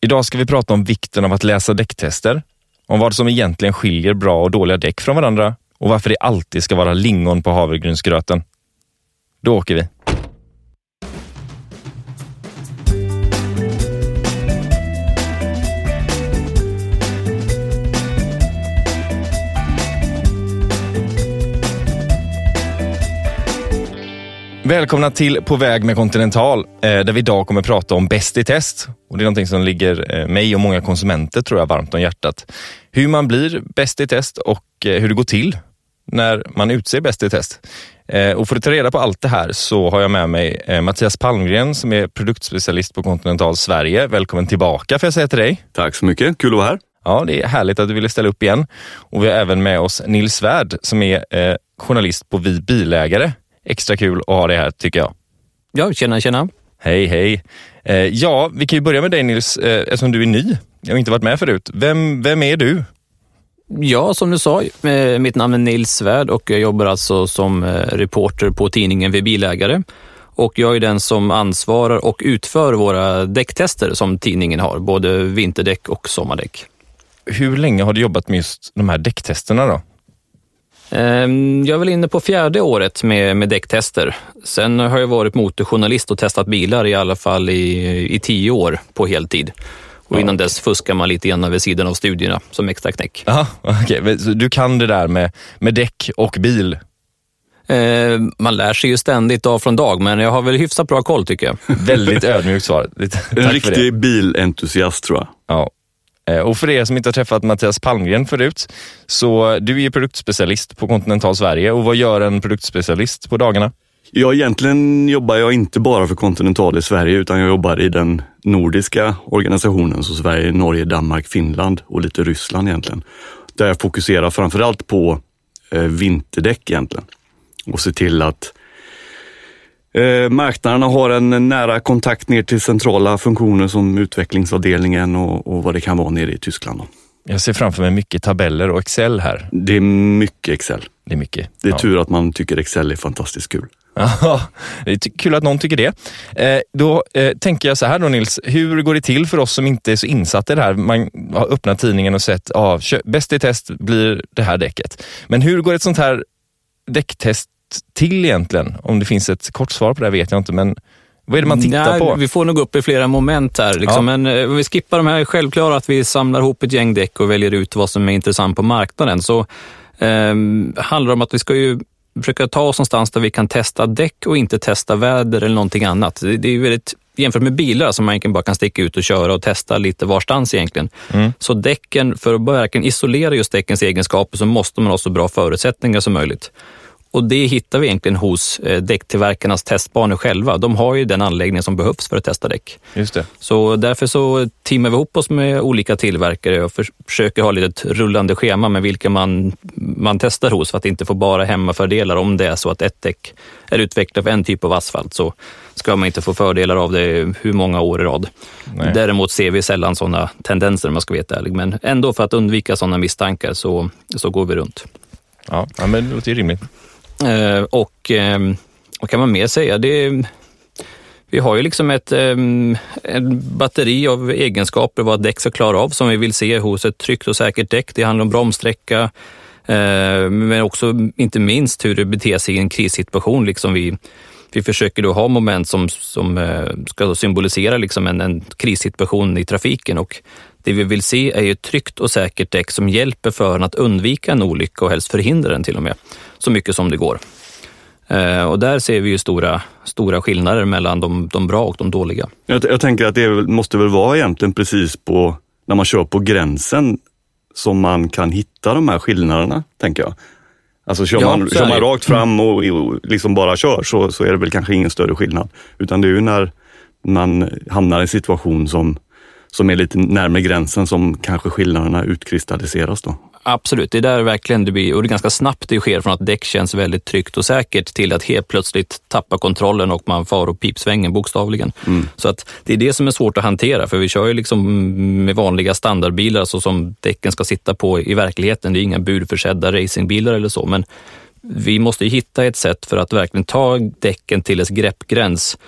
Idag ska vi prata om vikten av att läsa däcktester, om vad som egentligen skiljer bra och dåliga däck från varandra och varför det alltid ska vara lingon på havregrynsgröten. Då åker vi. Välkomna till På väg med Continental, eh, där vi idag kommer prata om Bäst i test. Och det är någonting som ligger eh, mig och många konsumenter tror jag varmt om hjärtat. Hur man blir bäst i test och eh, hur det går till när man utser Bäst i test. Och för att ta reda på allt det här så har jag med mig Mattias Palmgren som är produktspecialist på Continental Sverige. Välkommen tillbaka får jag säga till dig. Tack så mycket, kul att vara här. Ja, det är härligt att du ville ställa upp igen. Och vi har även med oss Nils Svärd som är journalist på Vi Bilägare extra kul att ha dig här tycker jag. Ja, tjena, tjena. Hej, hej. Eh, ja, vi kan ju börja med dig Nils, eh, eftersom du är ny. Jag har inte varit med förut. Vem, vem är du? Ja, som du sa, eh, mitt namn är Nils Svärd och jag jobbar alltså som eh, reporter på tidningen Vi Bilägare. Och jag är den som ansvarar och utför våra däcktester som tidningen har, både vinterdäck och sommardäck. Hur länge har du jobbat med just de här däcktesterna då? Ehm, jag är väl inne på fjärde året med, med däcktester. Sen har jag varit motorjournalist och testat bilar i alla fall i, i tio år på heltid. Och ja. innan dess fuskar man lite grann vid sidan av studierna som extra knäck. Aha, okay. Du kan det där med, med däck och bil? Eh, man lär sig ju ständigt dag från dag, men jag har väl hyfsat bra koll tycker jag. Väldigt ödmjukt svar. en riktig bilentusiast tror jag. Ja, Eh, och för er som inte har träffat Mattias Palmgren förut, så du är produktspecialist på Continental Sverige och vad gör en produktspecialist på dagarna? Ja, egentligen jobbar jag inte bara för Continental i Sverige utan jag jobbar i den nordiska organisationen, så Sverige, Norge, Danmark, Finland och lite Ryssland egentligen. Där jag fokuserar framförallt på eh, vinterdäck egentligen och ser till att Eh, marknaderna har en nära kontakt ner till centrala funktioner som utvecklingsavdelningen och, och vad det kan vara nere i Tyskland. Jag ser framför mig mycket tabeller och Excel här. Det är mycket Excel. Det är mycket. Det är ja. tur att man tycker Excel är fantastiskt kul. Ja, det är kul att någon tycker det. Eh, då eh, tänker jag så här då Nils, hur går det till för oss som inte är så insatta i det här? Man har öppnat tidningen och sett, ah, bäst i test blir det här däcket. Men hur går ett sånt här däcktest till egentligen? Om det finns ett kort svar på det vet jag inte, men vad är det man tittar Nej, på? Vi får nog upp i flera moment här. Liksom. Ja. Men eh, vi skippar de här självklara, att vi samlar ihop ett gäng däck och väljer ut vad som är intressant på marknaden. Så eh, handlar det om att vi ska ju försöka ta oss någonstans där vi kan testa däck och inte testa väder eller någonting annat. Det, är väldigt jämfört med bilar som man egentligen bara kan sticka ut och köra och testa lite varstans egentligen. Mm. Så däcken, för att verkligen isolera just däckens egenskaper så måste man ha så bra förutsättningar som möjligt. Och det hittar vi egentligen hos eh, däcktillverkarnas testbanor själva. De har ju den anläggning som behövs för att testa däck. Just det. Så därför så teamar vi ihop oss med olika tillverkare och försöker ha ett rullande schema med vilka man, man testar hos för att inte få bara hemmafördelar. Om det är så att ett däck är utvecklat för en typ av asfalt så ska man inte få fördelar av det hur många år i rad. Nej. Däremot ser vi sällan sådana tendenser om man ska vara ärlig. Men ändå för att undvika sådana misstankar så, så går vi runt. Ja, men det låter ju rimligt. Eh, och ehm, vad kan man mer säga? Det, vi har ju liksom ett, ehm, ett batteri av egenskaper vad ett däck ska klara av som vi vill se hos ett tryggt och säkert däck. Det handlar om bromssträcka, eh, men också inte minst hur det beter sig i en krissituation. Liksom vi, vi försöker då ha moment som, som eh, ska symbolisera liksom en, en krissituation i trafiken och det vi vill se är ju ett tryggt och säkert däck som hjälper föraren att undvika en olycka och helst förhindra den till och med, så mycket som det går. Eh, och där ser vi ju stora, stora skillnader mellan de, de bra och de dåliga. Jag, jag, tänker att det måste väl vara egentligen precis på, när man kör på gränsen som man kan hitta de här skillnaderna, tänker jag. Alltså kör, ja, man, kör man rakt fram och, och liksom bara kör så, så är det väl kanske ingen större skillnad. Utan det är ju när man hamnar i en situation som som är lite närmare gränsen som kanske skillnaderna utkristalliseras då. Absolut, det är där verkligen det blir, och det är ganska snabbt det sker från att däck känns väldigt tryggt och säkert till att helt plötsligt tappa kontrollen och man far och pipsvängen bokstavligen. Mm. Så att det är det som är svårt att hantera, för vi kör ju liksom med vanliga standardbilar så som däcken ska sitta på i verkligheten. Det är inga budförsedda racingbilar eller så, men vi måste hitta ett sätt för att verkligen ta däcken till dess greppgräns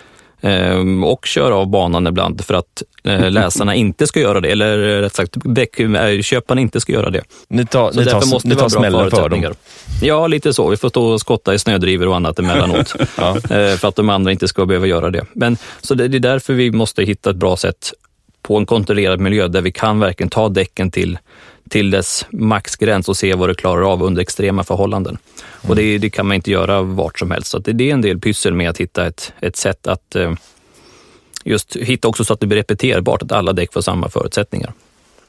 och köra av banan ibland för att eh, läsarna inte ska göra det, eller eh, rätt sagt däckköparna inte ska göra det. Ni tar, ni tar, måste ni tar smällen för dem? Ja, lite så. Vi får stå och skotta i snödrivor och annat emellanåt ja. för att de andra inte ska behöva göra det. Men, så det, det är därför vi måste hitta ett bra sätt på en kontrollerad miljö där vi kan verkligen ta däcken till till dess maxgräns och se vad det klarar av under extrema förhållanden. Mm. Och det, det, kan man inte göra vart som helst. Så det, det, är en del pyssel med att hitta ett, ett sätt att eh, just hitta också så att det blir repeterbart, att alla däck får samma förutsättningar.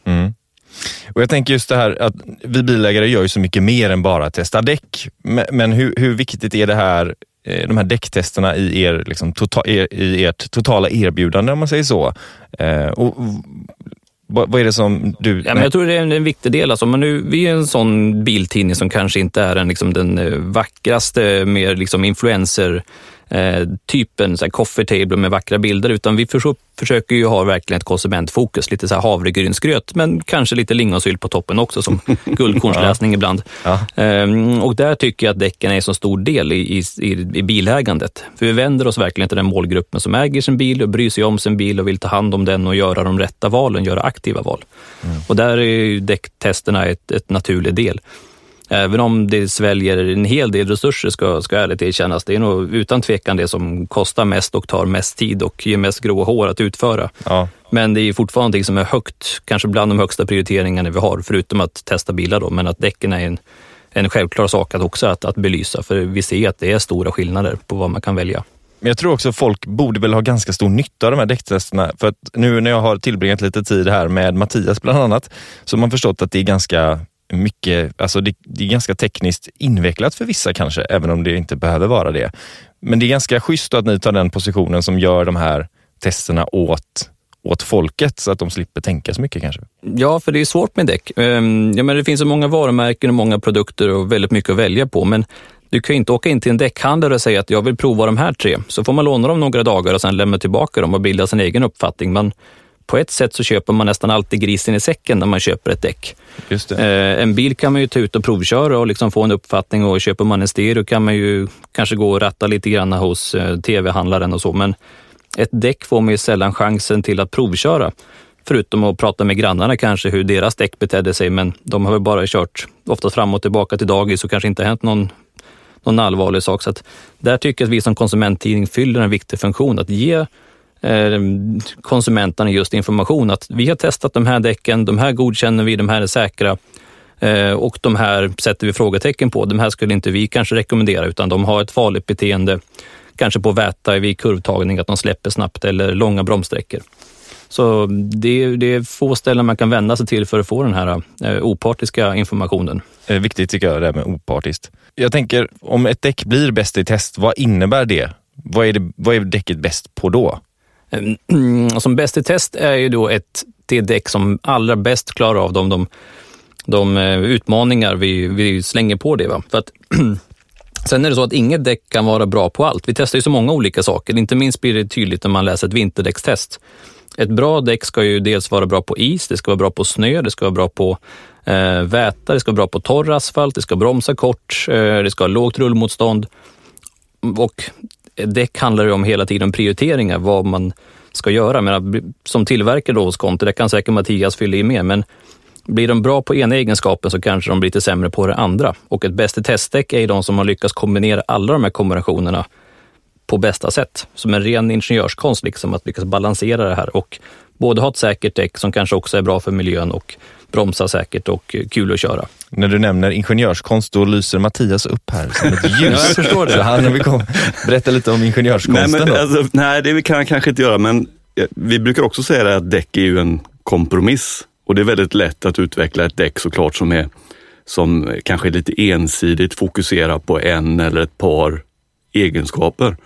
Mm. Och Jag tänker just det här att vi bilägare gör ju så mycket mer än bara att testa däck. Men hur, hur viktigt är det här eh, de här däcktesterna i, er, liksom, tota, i ert totala erbjudande om man säger så. Eh, och vad, är det som du... Ja, men jag tror det är en, en viktig del. Alltså, men nu, vi är en sån biltidning som kanske inte är en, liksom, den eh, vackraste, mer liksom, influencer eh, typen så här coffee table med vackra bilder, utan vi för, försöker ju ha verkligen ett konsumentfokus. Lite så här havregrynsgröt, men kanske lite lingonsylt på toppen också som guldkornsläsning ja. ibland. Ja. Eh, och där tycker jag att däcken är en så stor del i, i, i, bilägandet. För vi vänder oss verkligen till den målgruppen som äger sin bil och bryr sig om sin bil och vill ta hand om den och göra de rätta valen, göra aktiva val. Mm. Och där är däcktesterna ett, ett naturlig del. Även om det sväljer en hel del resurser, ska, ska ärligt erkännas. Det är nog utan tvekan det som kostar mest och tar mest tid och ger mest gråa hår att utföra. Ja. Men det är fortfarande någonting som är högt, kanske bland de högsta prioriteringarna vi har, förutom att testa bilar då, men att däcken är en, en självklar sak att också att, att belysa, för vi ser att det är stora skillnader på vad man kan välja. Men jag tror också folk borde väl ha ganska stor nytta av de här däcktesterna. För att nu när jag har tillbringat lite tid här med Mattias bland annat, så har man förstått att det är ganska mycket, alltså det, det, är ganska tekniskt invecklat för vissa kanske, även om det inte behöver vara det. Men det är ganska schysst att ni tar den positionen som gör de här testerna åt åt folket så att de slipper tänka så mycket kanske? Ja, för det är svårt med däck. Ehm, ja, men det finns så många varumärken och många produkter och väldigt mycket att välja på. Men du kan ju inte åka in till en däckhandlare och säga att jag vill prova de här tre. Så får man låna dem några dagar och sen lämna tillbaka dem och bilda sin egen uppfattning. Man, på ett sätt så köper man nästan alltid grisen i säcken när man köper ett däck. Eh, en bil kan man ju ta ut och provköra och liksom få en uppfattning och köper man en stereo kan man ju kanske gå och ratta lite grann hos eh, tv-handlaren och så. Men ett däck får man ju sällan chansen till att provköra. Förutom att prata med grannarna kanske hur deras däck betedde sig, men de har väl bara kört ofta fram och tillbaka till dagis och kanske inte hänt någon, någon allvarlig sak. Så där tycker jag att vi som konsumenttidning fyller en viktig funktion, att ge Eh, konsumenterna just information att vi har testat de här däcken, de här godkänner vi, de här är säkra eh, och de här sätter vi frågetecken på. De här skulle inte vi kanske rekommendera utan de har ett farligt beteende, kanske på väta vid kurvtagning, att de släpper snabbt eller långa bromssträckor. Så det, det, är få ställen man kan vända sig till för att få den här eh, opartiska informationen. Det är viktigt tycker jag, det här med opartiskt. Jag tänker, om ett däck blir bäst i test, vad innebär det? Vad är, det, vad är däcket bäst på då? Ehm, som bäst i test är ju då ett, det däck som allra bäst klarar av de, de, de eh, utmaningar vi, vi slänger på det. Va? För att, sen är det så att inget däck kan vara bra på allt. Vi testar ju så många olika saker. Inte minst blir det tydligt när man läser ett vinterdäckstest. Ett bra däck ska ju dels vara bra på is, det ska vara bra på snö, det ska vara bra på eh, väta, det ska vara bra på torr asfalt, det ska bromsa kort, eh, det ska ha lågt rullmotstånd. Och däck handlar ju om hela tiden om prioriteringar, vad man ska göra. Men som tillverkare då hos Conti, det kan säkert Mattias fylla i med, men blir de bra på ena egenskapen så kanske de blir lite sämre på det andra. Och ett bäst i testdäck är ju de som har lyckats kombinera alla de här kombinationerna på bästa sätt. Som en ren ingenjörskonst, liksom, att lyckas balansera det här och både ha ett säkert däck som kanske också är bra för miljön och bromsa säkert och kul att köra. När du nämner ingenjörskonst, då lyser Mattias upp här som ett ljus. ja, jag förstår det. Så han vill kom, berätta lite om ingenjörskonsten. Nej, men, alltså, nej, det kan jag kanske inte göra, men vi brukar också säga att däck är ju en kompromiss. Och det är väldigt lätt att utveckla ett däck såklart som är som kanske är lite ensidigt fokuserar på en eller ett par egenskaper.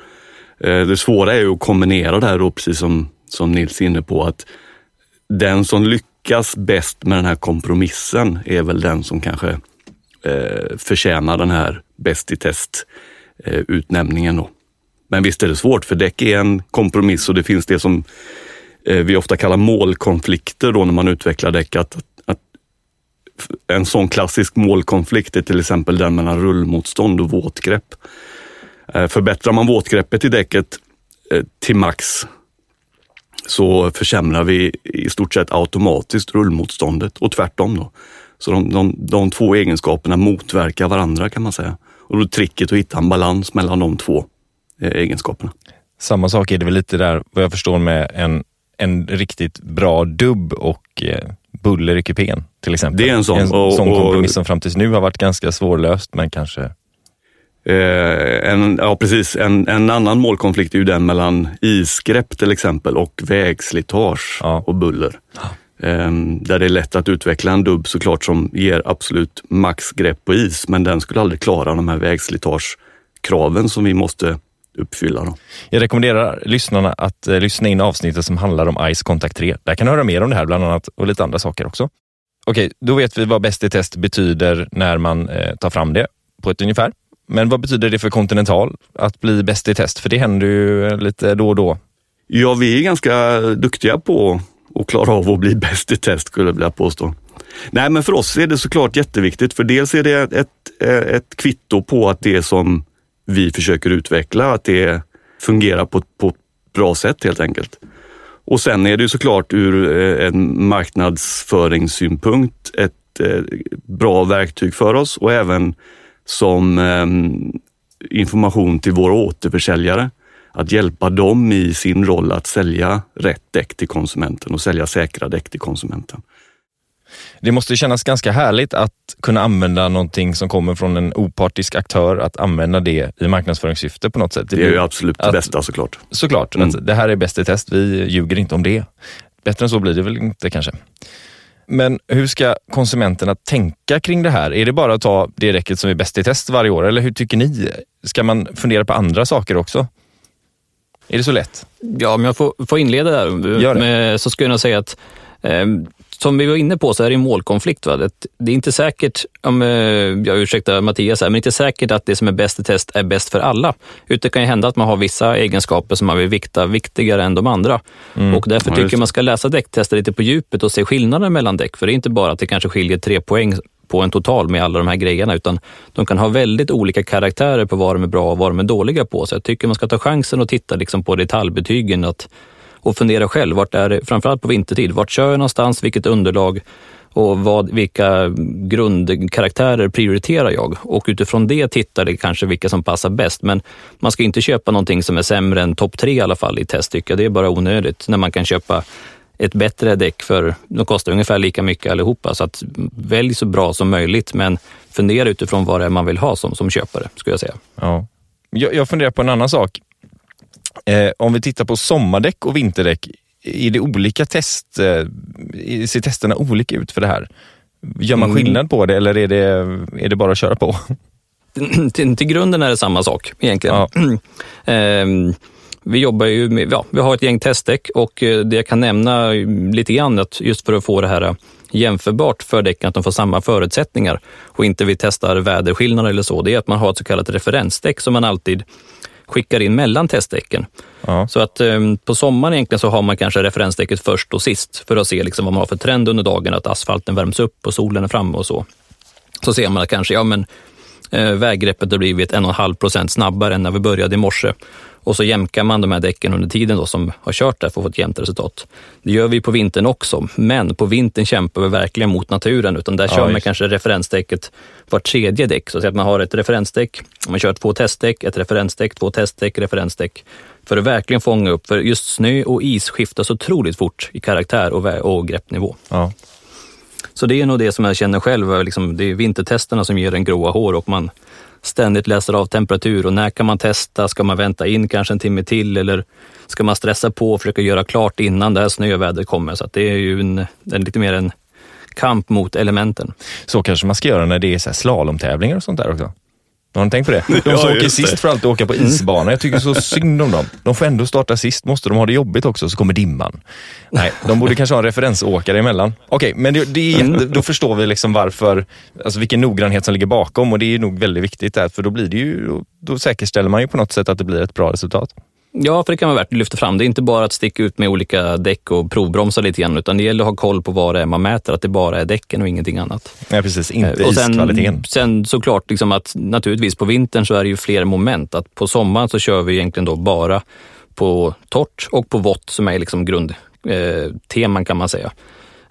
Eh, det svåra är ju att kombinera det här då, precis som, som Nils är inne på, att den som lyckas lyckas bäst med den här kompromissen är väl den som kanske eh, förtjänar den här bäst i test eh, utnämningen. Då. Men visst är det svårt, för däck är en kompromiss och det finns det som eh, vi ofta kallar målkonflikter då när man utvecklar däck. Att, att, en sån klassisk målkonflikt är till exempel den mellan rullmotstånd och våtgrepp. Eh, förbättrar man våtgreppet i däcket eh, till max så försämrar vi i stort sett automatiskt rullmotståndet och tvärtom. Då. Så de, de, de två egenskaperna motverkar varandra kan man säga. Och då är tricket att hitta en balans mellan de två eh, egenskaperna. Samma sak är det väl lite där, vad jag förstår, med en, en riktigt bra dubb och eh, buller i kupén till exempel. Det är en sån. En och, sån och- kompromiss som fram tills nu har varit ganska svårlöst, men kanske... Eh, en, ja, precis. En, en annan målkonflikt är ju den mellan isgrepp till exempel och vägslitage Ja. och buller. Eh, där det är lätt att utveckla en dubb såklart som ger absolut maxgrepp på is, men den skulle aldrig klara de här vägslitagekraven som vi måste uppfylla. Då. Jag rekommenderar lyssnarna att eh, lyssna in avsnittet som handlar om Ice Contact 3. Där kan du höra mer om det här bland annat och lite andra saker också. Okej, då vet vi vad bäst i test betyder när man eh, tar fram det på ett ungefär. Men vad betyder det för Continental att bli bäst i test? För det händer ju lite då och då. Ja, vi är ganska duktiga på att klara av att bli bäst i test skulle jag vilja påstå. Nej, men för oss är det såklart jätteviktigt, för dels är det ett, ett kvitto på att det som vi försöker utveckla, att det fungerar på, på ett bra sätt helt enkelt. Och sen är det ju såklart ur eh, en marknadsföringssynpunkt ett eh, bra verktyg för oss och även som eh, information till våra återförsäljare. Att hjälpa dem i sin roll att sälja rätt däck till konsumenten och sälja säkra däck till konsumenten. Det måste kännas ganska härligt att kunna använda någonting som kommer från en opartisk aktör, att använda det i marknadsföringssyfte på något sätt. Det är ju absolut det bästa såklart. Såklart, Mm. det här är bäst i test. Vi ljuger inte om det. Bättre än så blir det väl inte kanske. Men hur ska konsumenterna tänka kring det här? Är det bara att ta det däcket som är bäst i test varje år? Eller hur tycker ni? Ska man fundera på andra saker också? Är det så lätt? Ja, om jag får, får inleda där, med, så skulle jag nog säga att eh, som vi var inne på så är det en målkonflikt. Va? Det, är inte säkert, om, jag ursäktar Mattias här, men inte säkert att det som är bäst i test är bäst för alla. Utan det kan ju hända att man har vissa egenskaper som man vill vikta viktigare än de andra. Och därför Ja, tycker jag man ska läsa däcktester lite på djupet och se skillnaden mellan däck. För det är inte bara att det kanske skiljer tre poäng på en total med alla de här grejerna, utan de kan ha väldigt olika karaktärer på vad de är bra och vad de är dåliga på. Så jag tycker man ska ta chansen och titta liksom på detaljbetygen att, och fundera själv. Vart är det, framförallt på vintertid, vart kör jag någonstans, vilket underlag och vad, vilka grundkaraktärer prioriterar jag? Och utifrån det tittar det kanske vilka som passar bäst. Men man ska inte köpa någonting som är sämre än topp tre i alla fall i test, tycker jag. Det är bara onödigt när man kan köpa ett bättre däck för, de kostar ungefär lika mycket allihopa. Så att välj så bra som möjligt, men fundera utifrån vad det är man vill ha som, som köpare, skulle jag säga. Ja. Jag, jag funderar på en annan sak. Eh, om vi tittar på sommardäck och vinterdäck, är det olika test? Eh, ser testerna olika ut för det här? Gör man Mm. skillnad på det eller är det, är det bara att köra på? till, till grunden är det samma sak egentligen. Ja. Ehm, vi jobbar ju med, ja, vi har ett gäng testdäck och eh, det jag kan nämna lite grann, att just för att få det här eh, jämförbart för däcken, att de får samma förutsättningar och inte vi testar väderskillnader eller så, det är att man har ett så kallat referensdäck som man alltid skickar in mellan testdäcken. Ja. Så att eh, på sommaren egentligen så har man kanske referensdäcket först och sist för att se liksom vad man har för trend under dagen, att asfalten värms upp och solen är framme och så. Så ser man att kanske, ja men väggreppet har blivit en och en halv procent snabbare än när vi började i morse. Och så jämkar man de här däcken under tiden då som har kört där för att få ett jämnt resultat. Det gör vi på vintern också, men på vintern kämpar vi verkligen mot naturen, utan där Ja, kör man kanske referensdäcket var tredje däck. Så att man har ett referensdäck, man kör två testdäck, ett referensdäck, två testdäck, referensdäck. För att verkligen fånga upp, för just snö och is skiftar så otroligt fort i karaktär och, och greppnivå. Ja. Så det är nog det som jag känner själv, liksom, det är vintertesterna som ger en gråa hår och man ständigt läser av temperatur och när kan man testa? Ska man vänta in kanske en timme till eller ska man stressa på och försöka göra klart innan det här snövädret kommer? Så att det är ju en, en, lite mer en kamp mot elementen. Så kanske man ska göra när det är så här slalomtävlingar och sånt där också. Har ni tänkt på det? De som Ja, åker just det. sist får alltid åka på isbana. Jag tycker så synd om dem. De får ändå starta sist. Måste de ha det jobbigt också så kommer dimman. Nej, de borde kanske ha en referensåkare emellan. Okej, men det, det är jätte, då förstår vi liksom varför, alltså vilken noggrannhet som ligger bakom och det är nog väldigt viktigt där, för då blir det ju, då säkerställer man ju på något sätt att det blir ett bra resultat. Ja, för det kan vara värt att lyfta fram. Det är inte bara att sticka ut med olika däck och provbromsa lite grann, utan det gäller att ha koll på vad det är man mäter, att det bara är däcken och ingenting annat. Nej, precis. Inte Eh, och iskvaliteten. sen, sen såklart liksom att naturligtvis på vintern så är det ju fler moment. Att på sommaren så kör vi egentligen då bara på torrt och på vått som är liksom grundteman eh, kan man säga.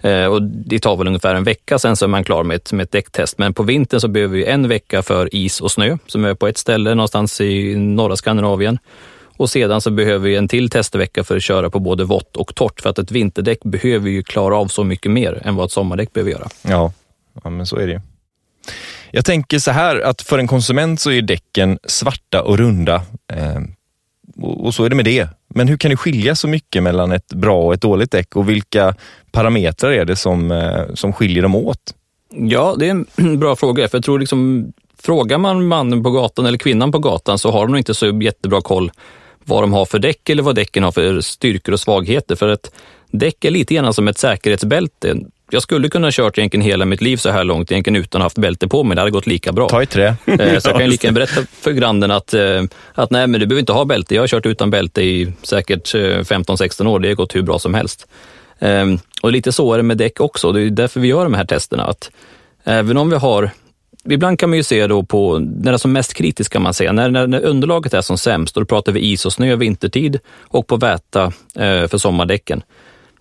Eh, och det tar väl ungefär en vecka, sen så är man klar med ett, med ett däcktest. Men på vintern så behöver vi en vecka för is och snö som är på ett ställe någonstans i norra Skandinavien. Och sedan så behöver vi en till testvecka för att köra på både vått och torrt. För att ett vinterdäck behöver ju klara av så mycket mer än vad ett sommardäck behöver göra. Ja, ja men så är det ju. Jag tänker så här att för en konsument så är däcken svarta och runda. Eh, och så är det med det. Men hur kan det skilja så mycket mellan ett bra och ett dåligt däck och vilka parametrar är det som, eh, som skiljer dem åt? Ja, det är en bra fråga. För jag tror liksom, frågar man mannen på gatan eller kvinnan på gatan så har de inte så jättebra koll vad de har för däck eller vad däcken har för styrkor och svagheter. För ett däck är lite grann som ett säkerhetsbälte. Jag skulle kunna ha kört egentligen hela mitt liv så här långt egentligen utan att ha haft bälte på mig. Det hade gått lika bra. Ta i trä. Eh, så jag kan lika gärna berätta för grannen att, eh, att nej, men du behöver inte ha bälte. Jag har kört utan bälte i säkert 15-16 eh, år. Det har gått hur bra som helst. Ehm, och lite så är det med däck också. Det är därför vi gör de här testerna. Att även om vi har Ibland kan man ju se då på, när det är som mest kritiskt kan man säga, när, när, när underlaget är som sämst, då pratar vi is och snö vintertid och på väta eh, för sommardäcken.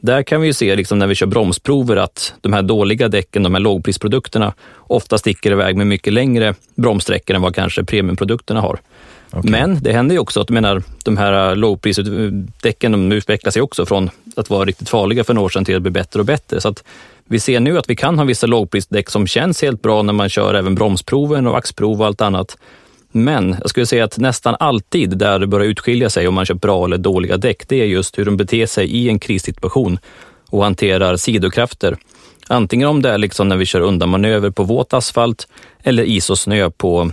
Där kan vi ju se liksom när vi kör bromsprover att de här dåliga däcken, de här lågprisprodukterna, ofta sticker iväg med mycket längre bromssträckor än vad kanske premiumprodukterna har. Okay. Men det händer ju också att menar, de här äh, lågprisdäcken de utvecklar sig också från att vara riktigt farliga för några år sedan till att bli bättre och bättre. Så att vi ser nu att vi kan ha vissa lågprisdäck som känns helt bra när man kör även bromsproven och axprov och allt annat. Men jag skulle säga att nästan alltid där det börjar utskilja sig om man kör bra eller dåliga däck, det är just hur de beter sig i en krissituation och hanterar sidokrafter. Antingen om det är liksom när vi kör undanmanöver på våt asfalt eller is och snö på,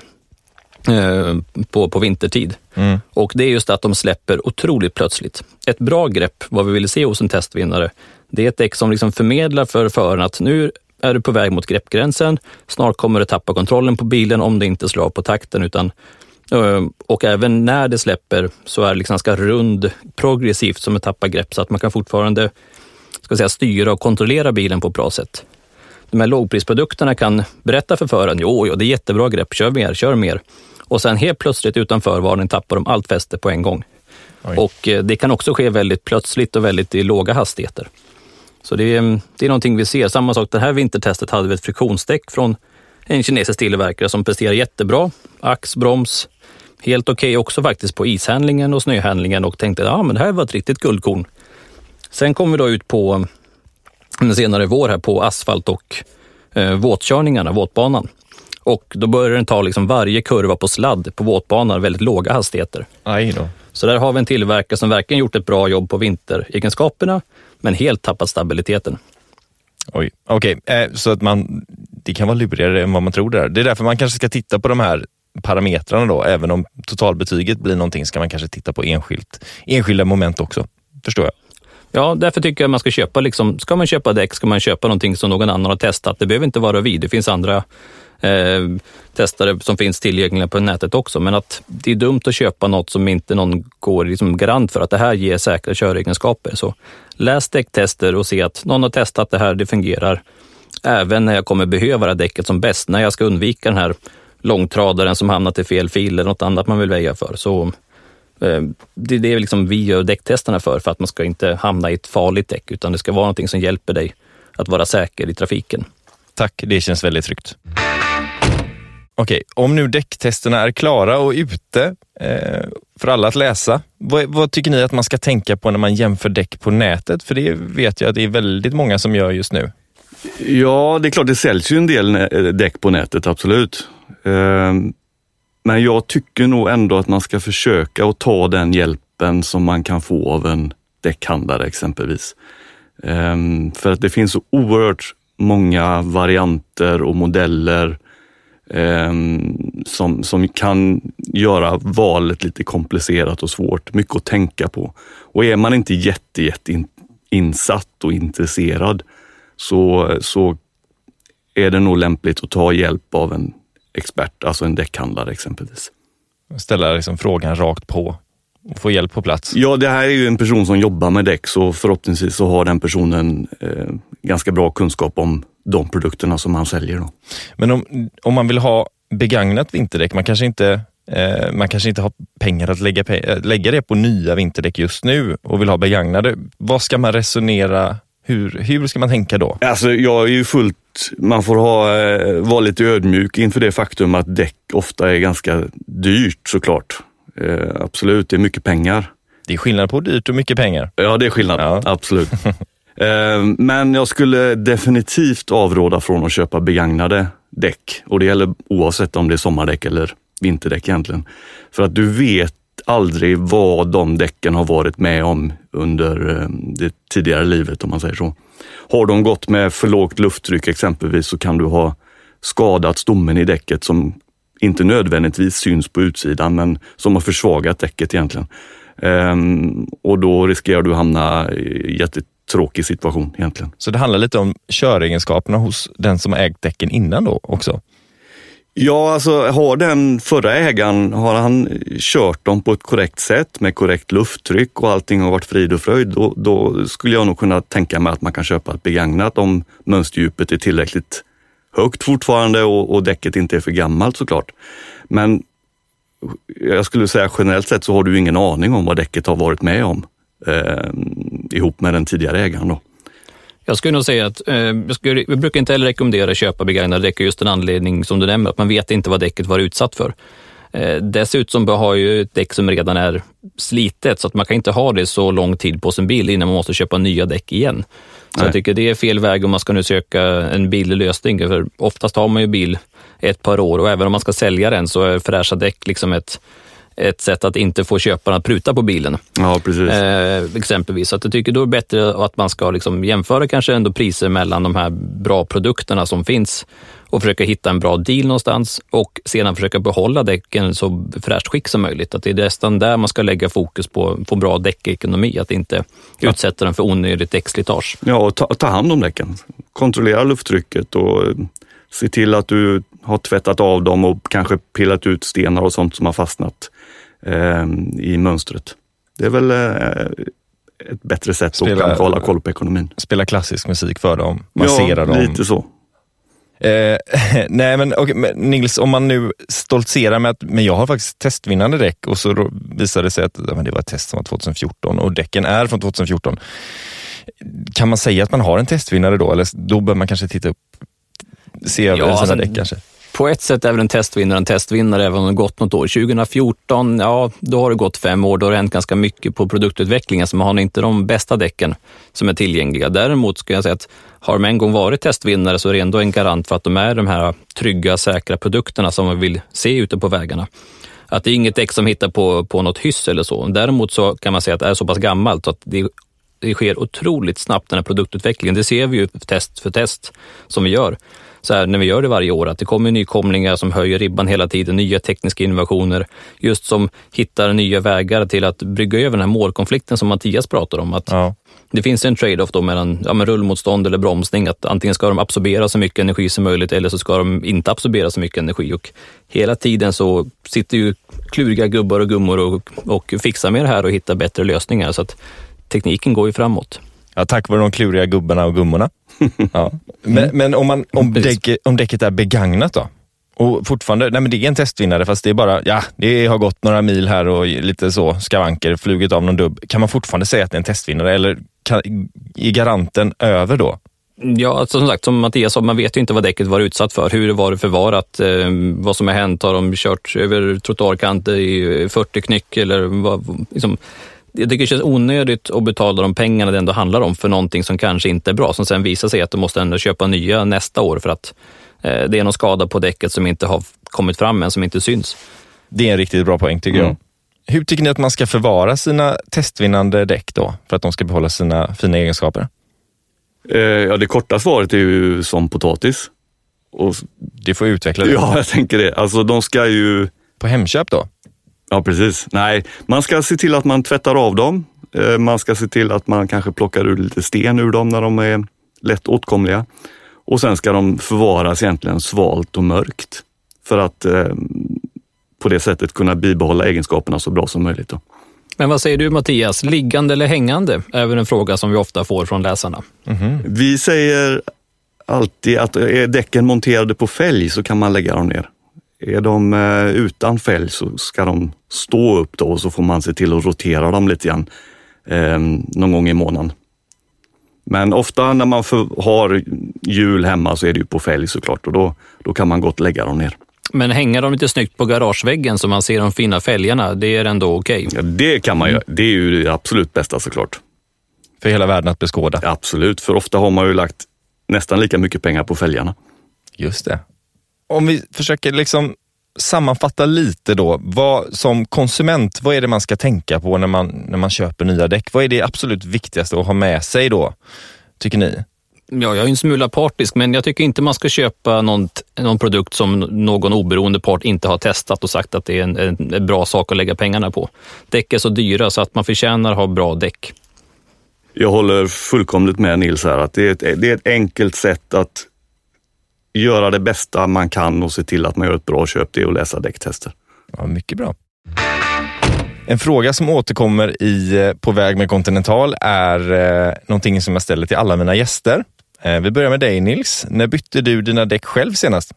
på, på vintertid. Mm. Och det är just att de släpper otroligt plötsligt. Ett bra grepp, vad vi vill se hos en testvinnare, det är ett däck som liksom förmedlar för föraren att nu är du på väg mot greppgränsen. Snart kommer du tappa kontrollen på bilen om det inte slår av på takten. Utan, eh, och även när det släpper så är det liksom ganska rund, progressivt som ett tappa grepp så att man kan fortfarande ska säga, styra och kontrollera bilen på ett bra sätt. De här lågprisprodukterna kan berätta för föraren, jo, jo, det är jättebra grepp, kör mer, kör mer. Och sen helt plötsligt utan förvarning tappar de allt fäste på en gång. Oj. Och eh, det kan också ske väldigt plötsligt och väldigt i låga hastigheter. Så det är, det är någonting vi ser. Samma sak, det här vintertestet hade vi ett friktionsdäck från en kinesisk tillverkare som presterar jättebra. Ax, broms, helt okej okay också faktiskt på ishandlingen och snöhandlingen och tänkte att ja, det här var ett riktigt guldkorn. Sen kom vi då ut på en senare vår här på asfalt och eh, våtkörningarna, våtbanan. Och då började den ta liksom varje kurva på sladd på våtbanan väldigt låga hastigheter. Aj då. Så där har vi en tillverkare som verkligen gjort ett bra jobb på vinteregenskaperna men helt tappat stabiliteten. Oj, okej, okay. eh, så att man, det kan vara lurigare än vad man tror det är. Det är därför man kanske ska titta på de här parametrarna då, även om totalbetyget blir någonting ska man kanske titta på enskilt, enskilda moment också. Förstår jag. Ja, därför tycker jag man ska köpa, liksom, ska man köpa däck ska man köpa någonting som någon annan har testat. Det behöver inte vara vi, det finns andra eh, testare som finns tillgängliga på nätet också. Men att det är dumt att köpa något som inte någon går liksom garant för att det här ger säkra köregenskaper. Så läs däcktester och se att någon har testat det här, det fungerar. Även när jag kommer behöva det här däcket som bäst, när jag ska undvika den här långtradaren som hamnat i fel fil eller något annat man vill väja för. Så det är det liksom vi gör däcktesterna för, för att man ska inte hamna i ett farligt däck, utan det ska vara någonting som hjälper dig att vara säker i trafiken. Tack, det känns väldigt tryggt. Okej, om nu däcktesterna är klara och ute eh, för alla att läsa, vad, vad, tycker ni att man ska tänka på när man jämför däck på nätet? För det vet jag att det är väldigt många som gör just nu. Ja, det är klart det säljs ju en del eh, däck på nätet, absolut. Eh, men jag tycker nog ändå att man ska försöka att ta den hjälpen som man kan få av en däckhandlare exempelvis. Eh, för att det finns så oerhört många varianter och modeller eh, som, som kan göra valet lite komplicerat och svårt. Mycket att tänka på. Och är man inte jätte, jätte in, insatt och intresserad så, så är det nog lämpligt att ta hjälp av en expert, alltså en däckhandlare exempelvis. Ställa liksom frågan rakt på och få hjälp på plats? Ja, det här är ju en person som jobbar med däck så förhoppningsvis så har den personen eh, ganska bra kunskap om de produkterna som han säljer. Då. Men om, om man vill ha begagnat vinterdäck, man kanske inte Eh, man kanske inte har pengar att lägga, lägga det på nya vinterdäck just nu och vill ha begagnade. Vad ska man resonera? Hur, hur ska man tänka då? Alltså jag är ju fullt, man får ha, eh, vara lite ödmjuk inför det faktum att däck ofta är ganska dyrt såklart. Eh, absolut, det är mycket pengar. Det är skillnad på dyrt och mycket pengar. Ja, det är skillnad. Ja. Absolut. Eh, Men jag skulle definitivt avråda från att köpa begagnade däck. Och det gäller oavsett om det är sommardäck eller vinterdäck egentligen. För att du vet aldrig vad de däcken har varit med om under eh, det tidigare livet om man säger så. Har de gått med för lågt lufttryck exempelvis så kan du ha skadat stommen i däcket som inte nödvändigtvis syns på utsidan men som har försvagat däcket egentligen. Ehm, och då riskerar du att hamna i en jättetråkig situation egentligen. Så det handlar lite om köregenskaperna hos den som har ägt däcken innan då också. Ja, alltså har den förra ägaren, har han kört dem på ett korrekt sätt med korrekt lufttryck och allting har varit frid och fröjd, då, då skulle jag nog kunna tänka mig att man kan köpa ett begagnat om mönsterdjupet är tillräckligt högt fortfarande och, och däcket inte är för gammalt såklart. Men jag skulle säga generellt sett så har du ingen aning om vad däcket har varit med om eh, ihop med den tidigare ägaren. Då. Jag skulle nog säga att eh, jag, skulle, jag brukar inte heller rekommendera att köpa begagnade däck just en anledning som du nämner, att man vet inte vad däcket var utsatt för. Eh, dessutom har ju ett däck som redan är slitet, så att man kan inte ha det så lång tid på sin bil innan man måste köpa nya däck igen. Så Nej. jag tycker det är fel väg om man ska nu söka en billig lösning, för oftast har man ju bil ett par år och även om man ska sälja den så är fräscha däck liksom ett, ett sätt att inte få köparen att pruta på bilen. Ja, precis. Eh, exempelvis. Så att jag tycker då är det bättre att man ska liksom jämföra kanske ändå priser mellan de här bra produkterna som finns och försöka hitta en bra deal någonstans och sedan försöka behålla däcken så fräscht skick som möjligt. Att det är nästan där man ska lägga fokus på, på bra däckekonomi, att inte utsätta den för onödigt däckslitage. Ja, och ta, ta hand om däcken. Kontrollera lufttrycket och eh, se till att du har tvättat av dem och kanske pillat ut stenar och sånt som har fastnat i mönstret. Det är väl eh, ett bättre sätt Spela- att kanske hålla koll på ekonomin. Spela klassisk musik för dem, massera ja, dem. lite så. Eh, nej men, okay, men Nils, om man nu stoltserar med att men jag har faktiskt testvinnande däck och så då visade det sig att ja, men det var ett test som var 2014 och däcken är från 2014. Kan man säga att man har en testvinnare då? Eller då bör man kanske titta upp, se över Ja, sina alltså, däck kanske? På ett sätt är väl en testvinnare en testvinnare även om det gått något år. 2014, ja, då har det gått fem år. Då har det hänt ganska mycket på produktutvecklingen, så alltså, man har inte de bästa däcken som är tillgängliga. Däremot skulle jag säga att har de en gång varit testvinnare så är det ändå en garant för att de är de här trygga, säkra produkterna som man vill se ute på vägarna. Att det är inget däck som hittar på, på något hyss eller så. Däremot så kan man säga att det är så pass gammalt så att det, det sker otroligt snabbt den här produktutvecklingen. Det ser vi ju test för test som vi gör. Så här, när vi gör det varje år, att det kommer nykomlingar som höjer ribban hela tiden, nya tekniska innovationer, just som hittar nya vägar till att brygga över den här målkonflikten som Mattias pratar om. Att Ja. det finns en trade-off då mellan ja, men rullmotstånd eller bromsning, att antingen ska de absorbera så mycket energi som möjligt eller så ska de inte absorbera så mycket energi. Och hela tiden så sitter ju kluriga gubbar och gummor och, och fixar med det här och hittar bättre lösningar. Så att tekniken går ju framåt. Ja, tack vare de kluriga gubbarna och gummorna. Ja. Men, men om, man, om, däcket, om däcket är begagnat då? Och fortfarande, nej men det är en testvinnare fast det är bara, ja, det har gått några mil här och lite så skavanker, flugit av någon dubb. Kan man fortfarande säga att det är en testvinnare eller kan, är garanten över då? Ja, alltså som sagt, som Mattias sa, man vet ju inte vad däcket var utsatt för. Hur det var förvarat, eh, vad som har hänt. Har de kört över trottoarkanter i 40 knyck eller vad, liksom, jag tycker det känns onödigt att betala de pengarna det ändå handlar om för någonting som kanske inte är bra, som sen visar sig att de måste ändå köpa nya nästa år för att eh, det är någon skada på däcket som inte har kommit fram än, som inte syns. Det är en riktigt bra poäng tycker Mm. jag. Hur tycker ni att man ska förvara sina testvinnande däck då, för att de ska behålla sina fina egenskaper? Eh, ja, det korta svaret är ju som potatis. Och, Det får utveckla det. ja, jag tänker det. Alltså de ska ju På Hemköp då? Ja, precis. Nej, man ska se till att man tvättar av dem. Eh, Man ska se till att man kanske plockar ur lite sten ur dem när de är lätt åtkomliga. Och sen ska de förvaras egentligen svalt och mörkt för att eh, på det sättet kunna bibehålla egenskaperna så bra som möjligt. Då. Men vad säger du Mattias, liggande eller hängande? är väl en fråga som vi ofta får från läsarna. Vi säger alltid att är däcken monterade på fälg så kan man lägga dem ner. Är de eh, utan fälg så ska de stå upp då och så får man se till att rotera dem lite grann eh, någon gång i månaden. Men ofta när man för, har hjul hemma så är det ju på fälg såklart och då, då kan man gott lägga dem ner. Men hänga dem lite snyggt på garageväggen så man ser de fina fälgarna, det är ändå okej? Ja, det kan man göra. Det är ju det absolut bästa såklart. För hela världen att beskåda. Absolut, för ofta har man ju lagt nästan lika mycket pengar på fälgarna. Just det. Om vi försöker liksom sammanfatta lite då, vad, som konsument, vad är det man ska tänka på när man, när man köper nya däck? Vad är det absolut viktigaste att ha med sig då, tycker ni? Ja, jag är en smula partisk, men jag tycker inte man ska köpa någon, någon produkt som någon oberoende part inte har testat och sagt att det är en, en, en bra sak att lägga pengarna på. Däck är så dyra så att man förtjänar att ha bra däck. Jag håller fullkomligt med Nils här, att det är, ett, det är ett enkelt sätt att göra det bästa man kan och se till att man gör ett bra köp, det är att läsa däcktester. Ja, mycket bra. En fråga som återkommer i eh, På väg med Continental är eh, någonting som jag ställer till alla mina gäster. Eh, vi börjar med dig Nils. När bytte du dina däck själv senast?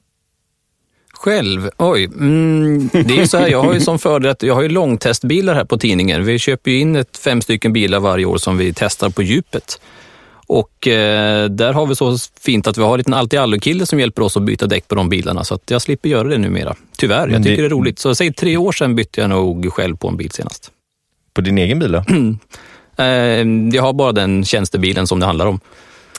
Själv? Oj. Mm, det är så här, jag har ju som fördel att jag har ju långtestbilar här på tidningen. Vi köper ju in ett, fem stycken bilar varje år som vi testar på djupet. Och eh, där har vi så fint att vi har en liten allt-i-allo-kille som hjälper oss att byta däck på de bilarna, så att jag slipper göra det numera. Tyvärr, jag tycker det... det är roligt. Så säg tre år sedan bytte jag nog själv på en bil senast. På din egen bil då? eh, jag har bara den tjänstebilen som det handlar om.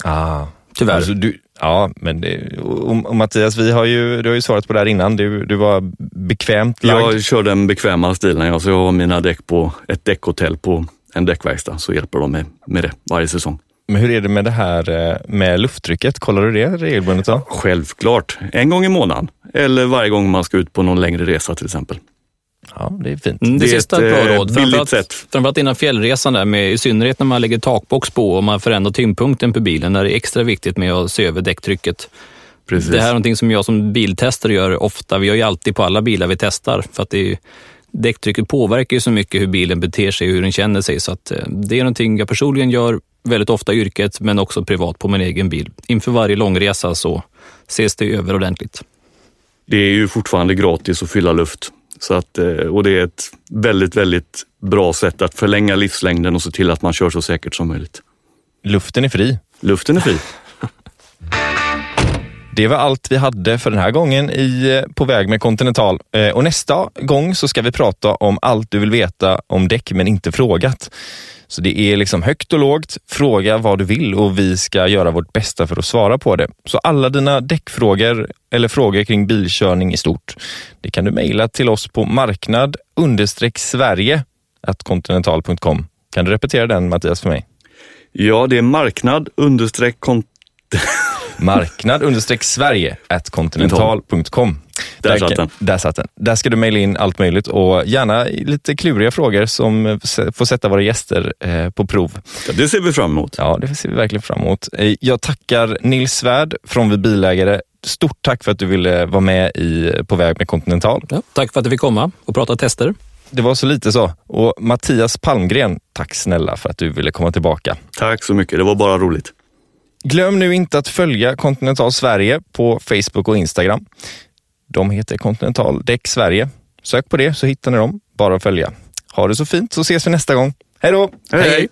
Ah. Tyvärr. Alltså, du, ja, men det, och, och Mattias, vi har ju, du har ju svarat på det här innan. Du, du var bekvämt lagd. Jag kör den bekväma stilen. Jag, så jag har mina däck på ett däckhotell på en däckverkstad, så hjälper de mig med det varje säsong. Men hur är det med det här eh, med lufttrycket? Kollar du det regelbundet? Då? Självklart, en gång i månaden. Eller varje gång man ska ut på någon längre resa till exempel. Ja, det är fint. Mm, det, det sista är ett bra råd. Eh, framförallt, sätt. framförallt innan fjällresan, där med, i synnerhet när man lägger takbox på och man förändrar tyngdpunkten på bilen, där det är extra viktigt med att se över däcktrycket. Precis. Det här är någonting som jag som biltestare gör ofta. Vi gör ju alltid på alla bilar vi testar, för att det är, däcktrycket påverkar ju så mycket hur bilen beter sig och hur den känner sig. Så att, eh, det är någonting jag personligen gör väldigt ofta i yrket, men också privat på min egen bil. Inför varje långresa så ses det över ordentligt. Det är ju fortfarande gratis att fylla luft. Så att, eh, och det är ett väldigt, väldigt bra sätt att förlänga livslängden och se till att man kör så säkert som möjligt. Luften är fri. Luften är fri. Det var allt vi hade för den här gången i eh, På väg med Continental. Eh, och nästa gång så ska vi prata om allt du vill veta om däck men inte frågat. Så det är liksom högt och lågt. Fråga vad du vill och vi ska göra vårt bästa för att svara på det. Så alla dina däckfrågor eller frågor kring bilkörning i stort, det kan du mejla till oss på marknad sverige kontinental.com. Kan du repetera den Mattias för mig? Ja, det är marknad understreck marknad understreck Sverige at continental.com. Där, där satt den. Där satt den. Där ska du mejla in allt möjligt och gärna lite kluriga frågor som får sätta våra gäster eh, på prov. Ja, det ser vi fram emot. Ja, det ser vi verkligen fram emot. Eh, jag tackar Nils Svärd från Vi Bilägare. Stort tack för att du ville vara med i På väg med Continental. Ja, tack för att du fick komma och prata tester. Det var så lite så. Och Mattias Palmgren, tack snälla för att du ville komma tillbaka. Tack så mycket, det var bara roligt. Glöm nu inte att följa Continental Sverige på Facebook och Instagram. De heter Continental Däck Sverige. Sök på det så hittar ni dem. Bara att följa. Ha det så fint så ses vi nästa gång. Hej då! hej. hej.